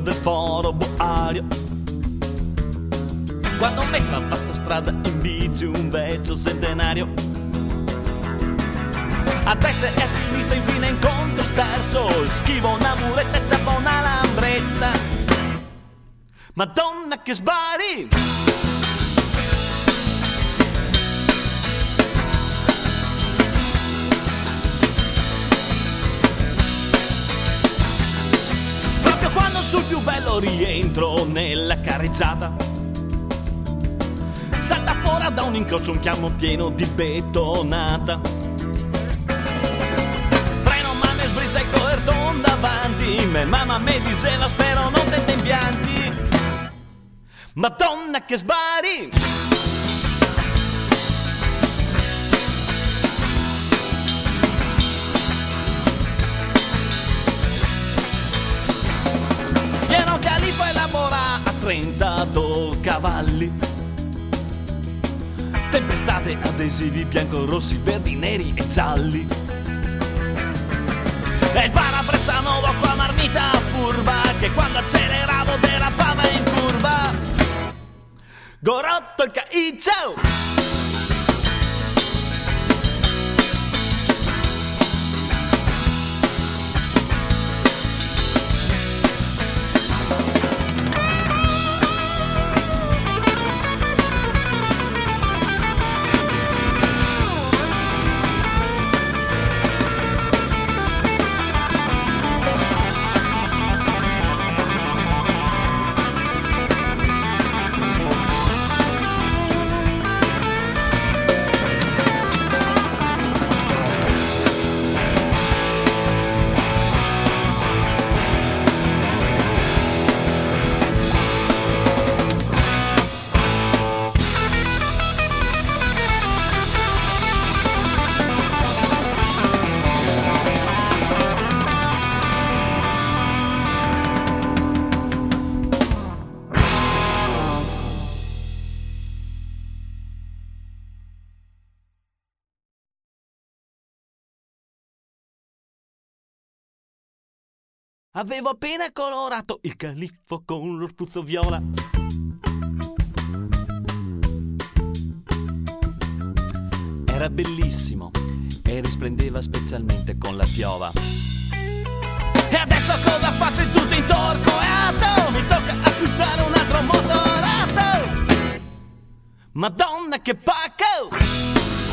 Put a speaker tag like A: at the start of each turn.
A: del foro boario. Quando metto passa strada in bici un vecchio centenario. A destra e a sinistra infine incontro sterzo, schivo una muretta e zappa una lambretta. Madonna che sbari! Rientro nella carreggiata Salta fuori da un incrocio un chiamo pieno di betonata. Freno ma mi sbrisa il coerton davanti. Me mamma mi diceva spero non tente impianti Madonna che sbari! 30 cavalli. Tempestate, adesivi bianco-rossi, verdi, neri e gialli. E il parabrezza nuovo qua marmita furba, che quando acceleravo della derapava in curva. Gorotto il ca- ciao! Avevo appena colorato il califfo con lo spruzzo viola. Era bellissimo e risplendeva specialmente con la piova. E adesso cosa faccio in tutto intorcoato? Mi tocca acquistare un altro motorato. Madonna che pacco!